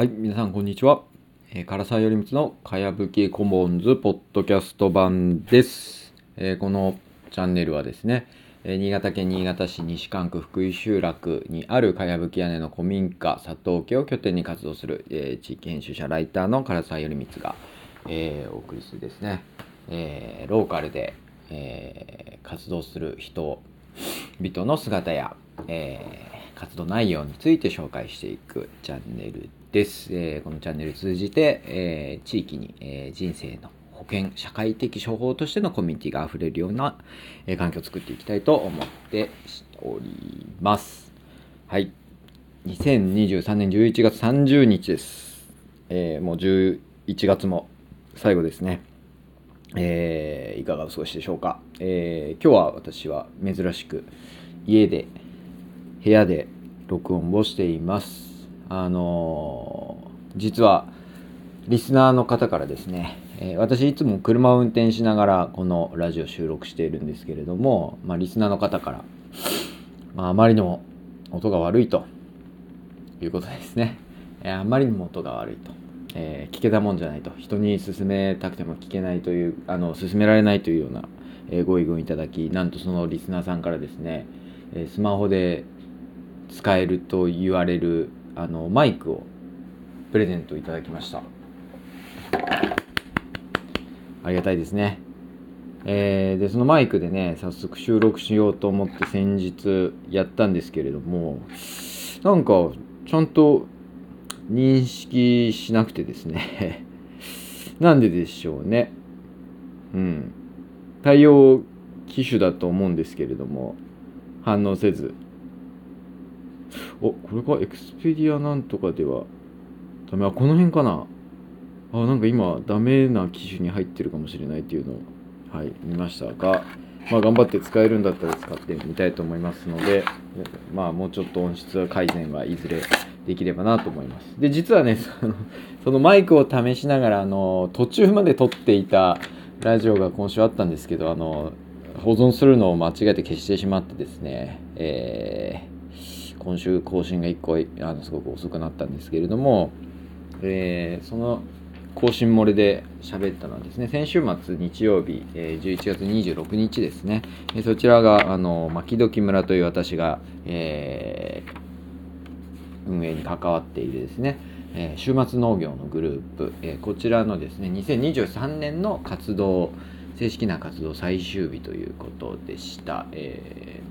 はい、皆さんこんにちは。えー、唐沢頼光のかやぶきコモンズポッドキャスト版です。えーこのチャンネルはですね、えー新潟県新潟市西館区福井集落にあるかやぶき屋根の古民家佐藤家を拠点に活動する、えー地域編集者ライターの唐沢頼光が、えーお送りするですね、えーローカルで、えー活動する人々の姿や、えー活動内容について紹介していくチャンネルです。ですえーこのチャンネルを通じて、えー地域に、えー人生の保険、社会的処方としてのコミュニティが溢れるような、えー環境を作っていきたいと思っております。はい。2023年11月30日です。えーもう11月も最後ですね。えーいかがお過ごしでしょうか、えー今日は私は珍しく家で部屋で録音をしていますあのー実はリスナーの方からですね、えー私いつも車を運転しながらこのラジオ収録しているんですけれども、まあ、リスナーの方から、まあ、あまりにも音が悪いということですね、えーあまりにも音が悪いと、えー聞けたもんじゃないと人に勧めたくても聞けないというあの勧められないというような、えーご意見いただきなんとそのリスナーさんからですね、えースマホで使えると言われるあのマイクをプレゼントいただきました。ありがたいですね。えーでそのマイクでね早速収録しようと思って先日やったんですけれどもなんかちゃんと認識しなくてですね。なんででしょうね。うん。対応機種だと思うんですけれども反応せず。おこれか？エクスペディアなんとかでは。ダメ。あこの辺かな。あなんか今ダメな機種に入ってるかもしれないっていうのをはい見ましたがまあ頑張って使えるんだったら使ってみたいと思いますのでまあもうちょっと音質改善はいずれできればなと思います。で実はねそのそのマイクを試しながらあの途中まで撮っていたラジオが今週あったんですけどあの保存するのを間違えて消してしまってですね、えー今週更新が1個あのすごく遅くなったんですけれども、えーその更新漏れで喋ったのはですね先週末日曜日、えー11月26日ですね、えーそちらがあの牧時村という私が、えー運営に関わっているですね、えー週末農業のグループ、えーこちらのですね2023年の活動正式な活動最終日ということでした、えー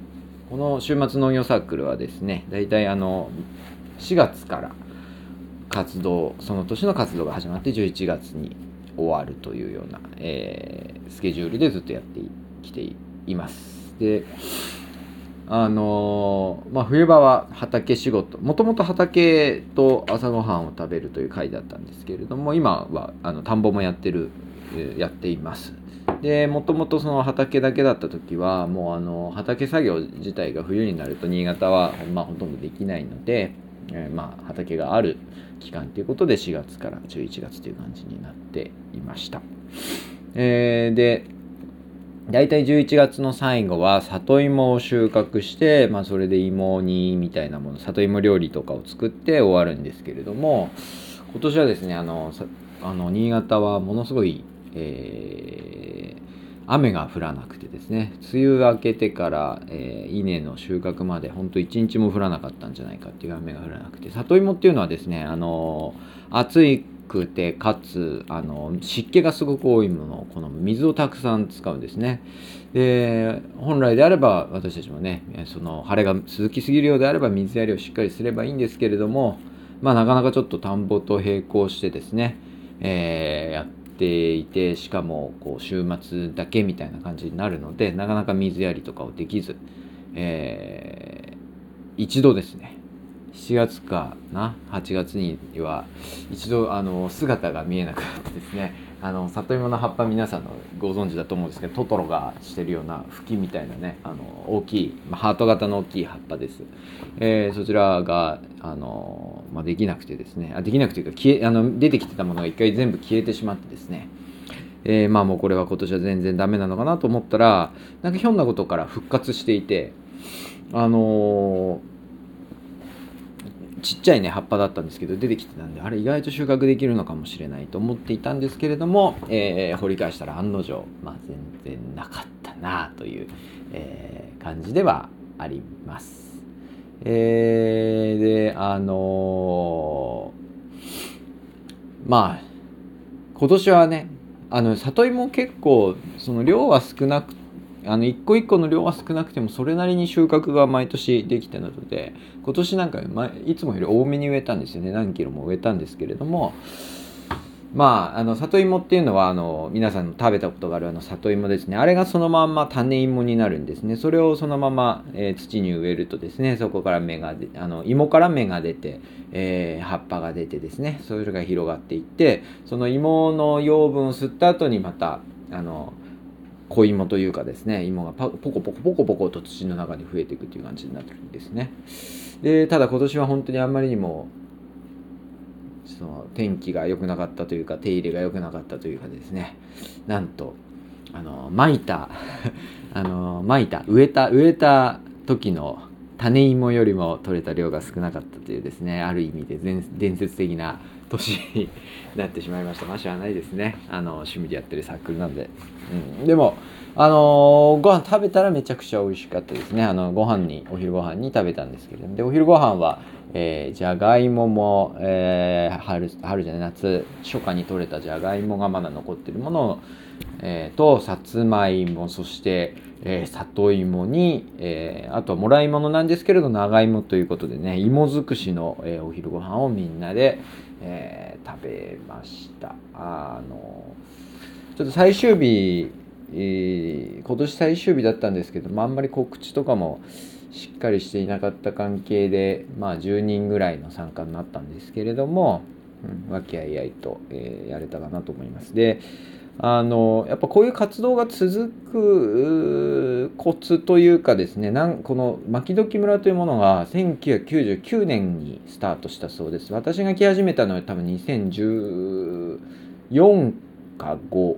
この週末農業サークルはですね大体あの4月から活動その年の活動が始まって11月に終わるというような、えースケジュールでずっとやってきています。であのーまあ、冬場は畑仕事。もともと畑と朝ごはんを食べるという会だったんですけれども今はあの田んぼもやってるやっています。でもともとその畑だけだった時はもうあの畑作業自体が冬になると新潟は、まあ、ほとんどできないので、えーまあ、畑がある期間ということで4月から11月という感じになっていました、えーで大体11月の最後は里芋を収穫して、まあ、それで芋煮みたいなもの里芋料理とかを作って終わるんですけれども今年はですねあのあの新潟はものすごい、えー雨が降らなくてですね。梅雨明けてから、えー稲の収穫まで本当一日も降らなかったんじゃないかっていう雨が降らなくて。里芋っていうのはですねあの暑くてかつあの湿気がすごく多いものを好む水をたくさん使うんですね。で本来であれば私たちもねその晴れが続きすぎるようであれば水やりをしっかりすればいいんですけれどもまあなかなかちょっと田んぼと並行してですね、えーやっていてしかもこう週末だけみたいな感じになるのでなかなか水やりとかをできず、えー一度ですね。7月かな？8月には一度あの姿が見えなくなってですね。あの里芋の葉っぱ皆さんのご存知だと思うんですけどトトロがしてるような茎みたいなねあの大きい、まあハート型の大きい葉っぱです、えーそちらがあの、まあ、できなくてですね。あできなくていうか消えあの出てきてたものが一回全部消えてしまってですね。えーまあもうこれは今年は全然ダメなのかなと思ったらなんかひょんなことから復活していてあのーちっちゃいね葉っぱだったんですけど出てきてたんであれ意外と収穫できるのかもしれないと思っていたんですけれども、えー、掘り返したら案の定、まあ、全然なかったなという、えー、感じではあります。えー、であのー、まあ今年はねあの里芋結構その量は少なくあの一個一個の量は少なくてもそれなりに収穫が毎年できてるので今年なんかいつもより多めに植えたんですよね。何キロも植えたんですけれども。まあ、あの里芋っていうのはあの皆さんの食べたことがあるあの里芋ですね。あれがそのまんま種芋になるんですね。それをそのまま、えー、土に植えるとですねそこから芽があの芋から芽が出て、えー、葉っぱが出てですね。それが広がっていってその芋の養分を吸った後にまたあの小芋というかですね芋がポコポコポコポコと土の中に増えていくという感じになってるんですね。でただ今年は本当にあんまりにもその天気が良くなかったというか手入れが良くなかったというかですね。なんとあのまいた あのまいた植えた植えた時の種芋よりも取れた量が少なかったというですねある意味で伝説的な年に なってしまいました。まあしゃあないですね。あの趣味でやってるサークルなんで、うん、でもあのー、ご飯食べたらめちゃくちゃ美味しかったですね。あのご飯にお昼ご飯に食べたんですけれど。もでお昼ご飯はえー、じゃがいもも、えー、春春じゃない夏初夏に採れたじゃがいもがまだ残ってるものを、えー、とさつまいもそして、えー、里芋に、えー、あとはもらい物なんですけれど長芋ということでね芋尽くしの、えー、お昼ご飯をみんなで、え、食べましたあのちょっと最終日、え、今年最終日だったんですけどもあんまり告知とかもしっかりしていなかった関係で、まあ、10人ぐらいの参加になったんですけれども、うん、和気あいあいと、え、やれたかなと思います。であのやっぱこういう活動が続くコツというかですねなんこの牧時村というものが1999年にスタートしたそうです。私が来始めたのは多分2014か5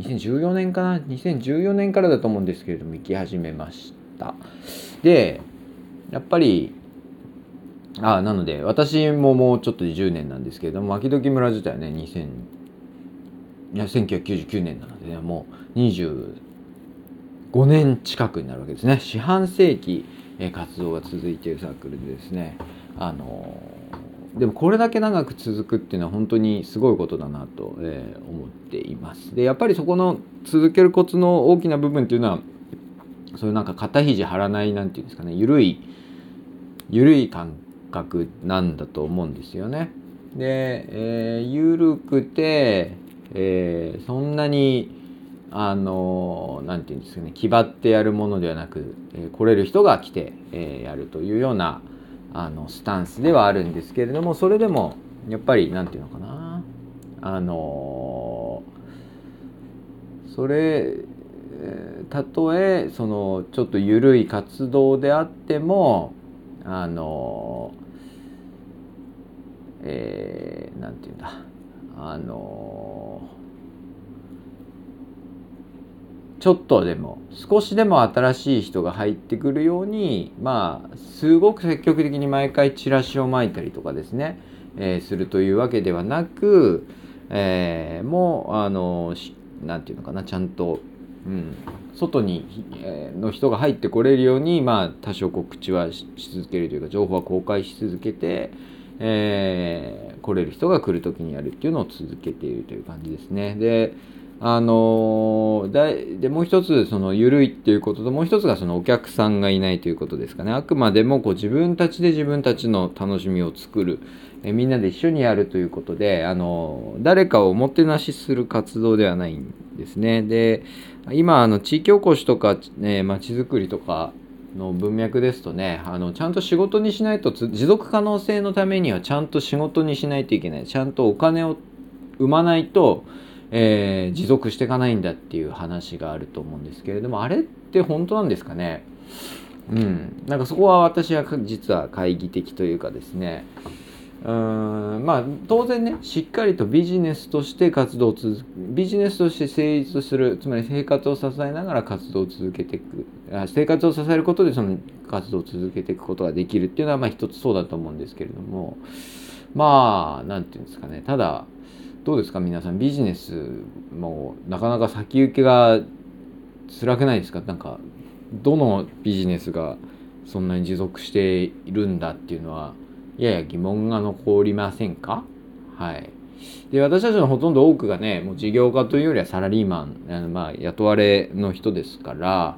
2014年かな？2014年からだと思うんですけれども行き始めました。でやっぱりああなので私ももうちょっとで10年なんですけれども秋時村自体はね2000 1999年なのでねもう25年近くになるわけですね。四半世紀、活動が続いているサークルでですね。あのでもこれだけ長く続くっていうのは本当にすごいことだなと、え、思っています。でやっぱりそこの続けるコツの大きな部分っていうのはそういうなんか肩肘張らないなんていうんですかね。緩い緩い感覚なんだと思うんですよね。で、えー、緩くて、えー、そんなにあのなんていうんですかね気張ってやるものではなく、えー、来れる人が来て、えー、やるというようなあのスタンスではあるんですけれどもそれでもやっぱりなんていうのかなあのそれたとえそのちょっと緩い活動であってもあのえー、なんていうんだあのちょっとでも少しでも新しい人が入ってくるようにまあすごく積極的に毎回チラシをまいたりとかですね、えー、するというわけではなく、えー、もうあのなんていうのかなちゃんとうん、外にえの人が入ってこれるように、まあ、多少告知はし続けるというか情報は公開し続けて、えー、来れる人が来る時にやるっていうのを続けているという感じですね。であのだでもう一つその緩いっていうことともう一つがそのお客さんがいないということですかね。あくまでもこう自分たちで自分たちの楽しみを作る。えみんなで一緒にやるということであの誰かをおもてなしする活動ではないんですね。で今あの地域おこしとか、ね、町づくりとかの文脈ですとねあのちゃんと仕事にしないと持続可能性のためにはちゃんと仕事にしないといけない。ちゃんとお金を生まないと、えー、持続していかないんだっていう話があると思うんですけれどもあれって本当なんですかね？うん。なんかそこは私は実は懐疑的というかですね。うん。まあ当然ねしっかりとビジネスとして活動を続ビジネスとして成立するつまり生活を支えながら活動を続けていく。生活を支えることでその活動を続けていくことができるっていうのはまあ一つそうだと思うんですけれども。まあ何て言うんですかね。ただどうですか？皆さんビジネスもなかなか先行きが辛くないですか？なんかどのビジネスがそんなに持続しているんだっていうのはやや疑問が残りませんか？はい。で、私たちのほとんど多くがね、もう事業家というよりはサラリーマン、あのまあ、雇われの人ですから、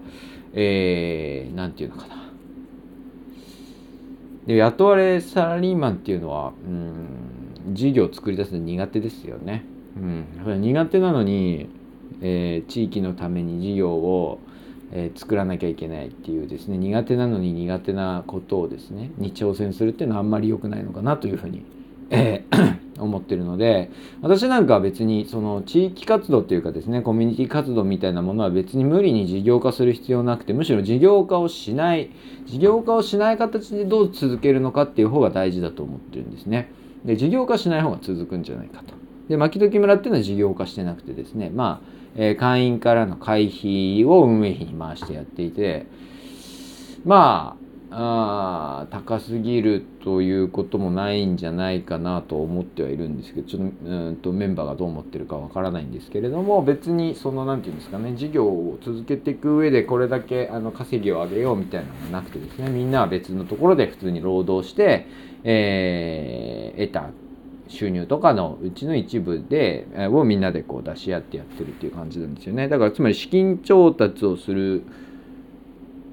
えー、ていうのかな。で、雇われサラリーマンっていうのは、うん、事業を作り出すの苦手ですよね。うん。苦手なのに、えー、地域のために事業を、えー、作らなきゃいけないっていうですね苦手なのに苦手なことをですねに挑戦するっていうのはあんまり良くないのかなというふうに、えー、思ってるので私なんかは別にその地域活動っていうかですねコミュニティ活動みたいなものは別に無理に事業化する必要なくてむしろ事業化をしない事業化をしない形でどう続けるのかっていう方が大事だと思ってるんですね。で事業化しない方が続くんじゃないかと。で巻き時村っていうのは事業化してなくてですねまあえー、会員からの会費を運営費に回してやっていて、まあ、あ高すぎるということもないんじゃないかなと思ってはいるんですけど、ちょっとうんとメンバーがどう思ってるかわからないんですけれども、別にその、なんていうんですかね、事業を続けていく上でこれだけあの稼ぎを上げようみたいなのがなくてですね、みんなは別のところで普通に労働して、えー、得た収入とかのうちの一部でえをみんなでこう出し合ってやってるっていう感じなんですよねだからつまり資金調達をする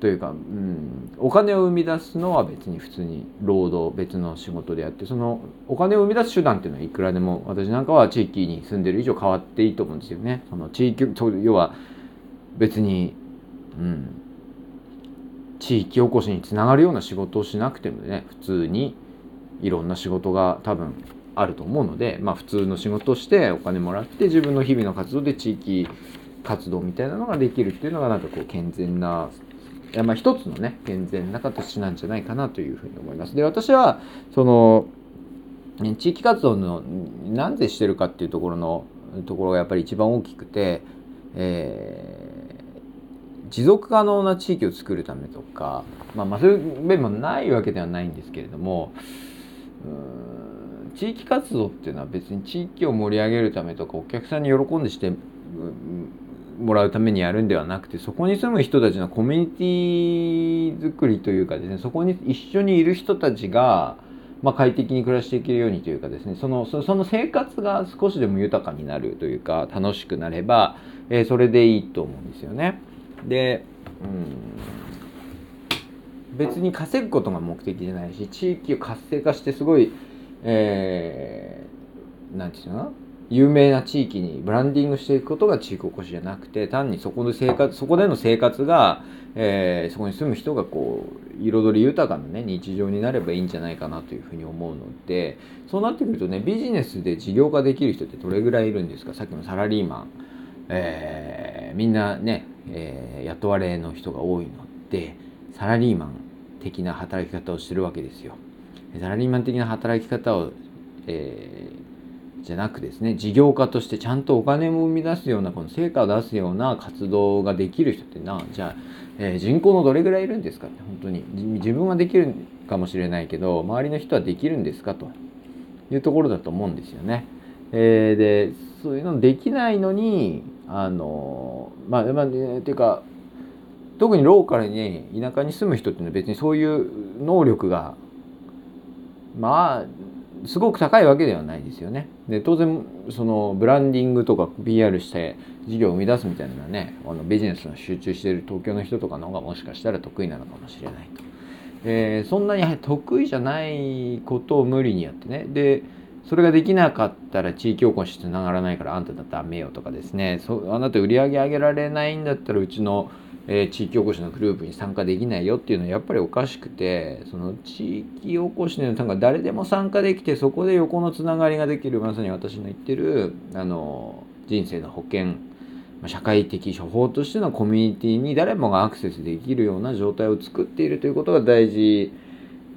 というか、うん、お金を生み出すのは別に普通に労働別の仕事であってそのお金を生み出す手段っていうのはいくらでも私なんかは地域に住んでる以上変わっていいと思うんですよね。その地域要は別に、うん、地域おこしにつながるような仕事をしなくてもね普通にいろんな仕事が多分あると思うので、まあ、普通の仕事をしてお金もらって自分の日々の活動で地域活動みたいなのができるっていうのがなんかこう健全ないやまあ一つのね健全な形なんじゃないかなというふうに思います。で私はその地域活動の何でしてるかっていうところのところがやっぱり一番大きくて、えー、持続可能な地域を作るためとか、まあ、まあそういう面もないわけではないんですけれどもうん地域活動っていうのは別に地域を盛り上げるためとかお客さんに喜んでしてもらうためにやるんではなくてそこに住む人たちのコミュニティ作りというかですねそこに一緒にいる人たちが、まあ、快適に暮らしていけるようにというかですねそのその生活が少しでも豊かになるというか楽しくなれば、えー、それでいいと思うんですよね。でうん別に稼ぐことが目的じゃないし地域を活性化してすごいえー、ていうの？有名な地域にブランディングしていくことが地域おこしじゃなくて単にそこで生活そこでの生活が、えー、そこに住む人がこう彩り豊かな、ね、日常になればいいんじゃないかなというふうに思うのでそうなってくるとねビジネスで事業化できる人ってどれぐらいいるんですか？さっきのサラリーマン、えー、みんなね、えー、雇われの人が多いのでサラリーマン的な働き方をしてるわけですよ。サラリーマン的な働き方を、えー、じゃなくですね事業家としてちゃんとお金も生み出すようなこの成果を出すような活動ができる人ってなじゃあ、えー、人口のどれぐらいいるんですかって本当に自分はできるかもしれないけど周りの人はできるんですかというところだと思うんですよね。えー、でそういうのできないのにあのまあまあ、ね、っていうか特にローカルに田舎に住む人っていうのは別にそういう能力がまあすごく高いわけではないですよね。で当然そのブランディングとか PR して事業を生み出すみたいなねあのビジネスの集中している東京の人とかの方がもしかしたら得意なのかもしれないと。えー、そんなに得意じゃないことを無理にやってねでそれができなかったら地域おこしつながらないからあんただダメよとかですねそあなた売り上げ上げられないんだったらうちのえー、地域おこしのグループに参加できないよっていうのはやっぱりおかしくてその地域おこしのなんか誰でも参加できてそこで横のつながりができるまさに私の言ってるあの人生の保険社会的処方としてのコミュニティに誰もがアクセスできるような状態を作っているということが大事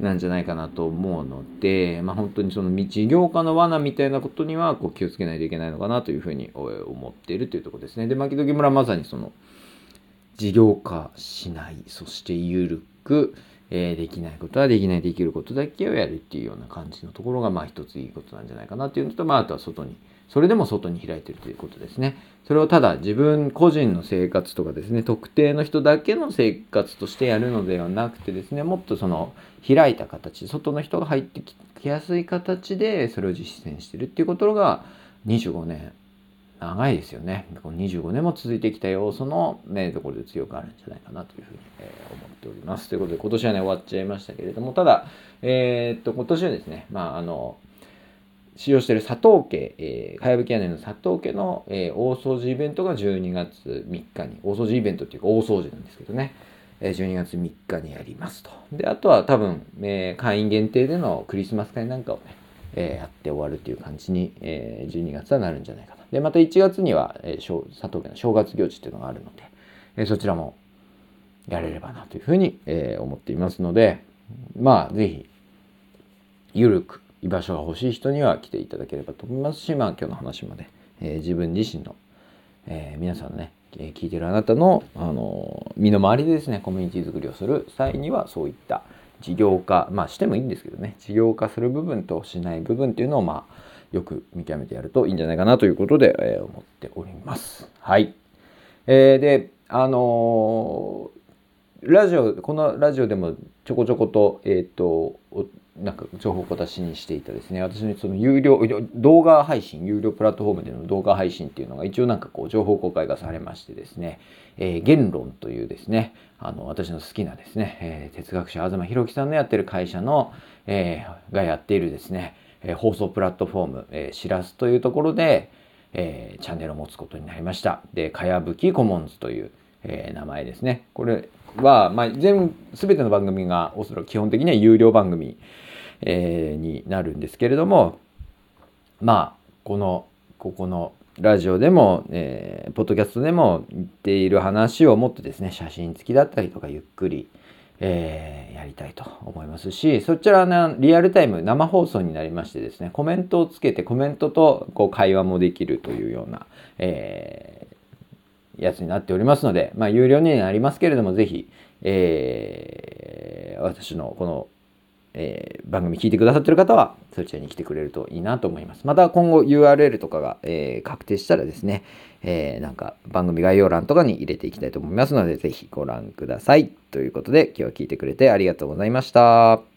なんじゃないかなと思うので、まあ、本当にその事業家の罠みたいなことにはこう気をつけないといけないのかなというふうに思っているというところですね。で、牧時村まさにその事業化しない、そして緩く、えー、できないことはできない、できることだけをやるっていうような感じのところが、まあ一ついいことなんじゃないかなっていうのと、まああとは外に、それでも外に開いてるということですね。それをただ自分個人の生活とかですね、特定の人だけの生活としてやるのではなくてですね、もっとその開いた形、外の人が入ってきやすい形でそれを実践してるっていうことが25年、長いですよね。この25年も続いてきた要素の、ね、ところで強くあるんじゃないかなというふうに、えー、思っております。ということで、今年はね、終わっちゃいましたけれども、ただ、えー、っと、今年はですね、まあ、あの、使用している佐藤家、えー、かやぶき屋根の佐藤家の、えー、大掃除イベントが12月3日に、大掃除イベントっていうか大掃除なんですけどね、えー、12月3日にやりますと。で、あとは多分、えー、会員限定でのクリスマス会なんかをね、えー、やって終わるっていう感じに、えー、12月はなるんじゃないかな。で、また1月には、えー、佐藤家の正月行事っていうのがあるので、えー、そちらもやれればなというふうに、えー、思っていますので、まあ、ぜひ、ゆるく、居場所が欲しい人には来ていただければと思いますし、まあ今日の話まで、えー、自分自身の、えー、皆さんのね、え、聞いてるあなたの、あの身の回りでですね、コミュニティ作りをする際にはそういった事業化、まあしてもいいんですけどね、事業化する部分としない部分っていうのを、まあ、よく見極めてやるといいんじゃないかなということで、え思っております。はい。えで、あのラジオ、このラジオでもちょこちょこと、えっ、と、なんか情報を小出しにしていたですね、私のその有料、動画配信、有料プラットフォームでの動画配信っていうのが一応なんかこう情報公開がされましてですね、えー、言論というですね、あの、私の好きなですね、えー、哲学者東博樹さんのやってる会社の、えー、がやっているですね、え、放送プラットフォーム、えー、しらすというところで、えー、チャンネルを持つことになりました。で、かやぶきコモンズという、えー、名前ですね。これは、まあ、全、すべての番組がおそらく基本的には有料番組、えー、になるんですけれども、まあ、この、ここのラジオでも、えー、ポッドキャストでも言っている話をもっとですね、写真付きだったりとかゆっくり、えー、やりたいと思いますし、そちらのリアルタイム生放送になりましてですね、コメントをつけてコメントとこう会話もできるというような、えー、やつになっておりますので、まあ有料になりますけれども、ぜひ、えー、私のこのえー、番組聞いてくださってる方は、そちらに来てくれるといいなと思います。また今後 URL とかが、えー、確定したらですね、えー、なんか番組概要欄とかに入れていきたいと思いますので、ぜひご覧ください。ということで、今日は聞いてくれてありがとうございました。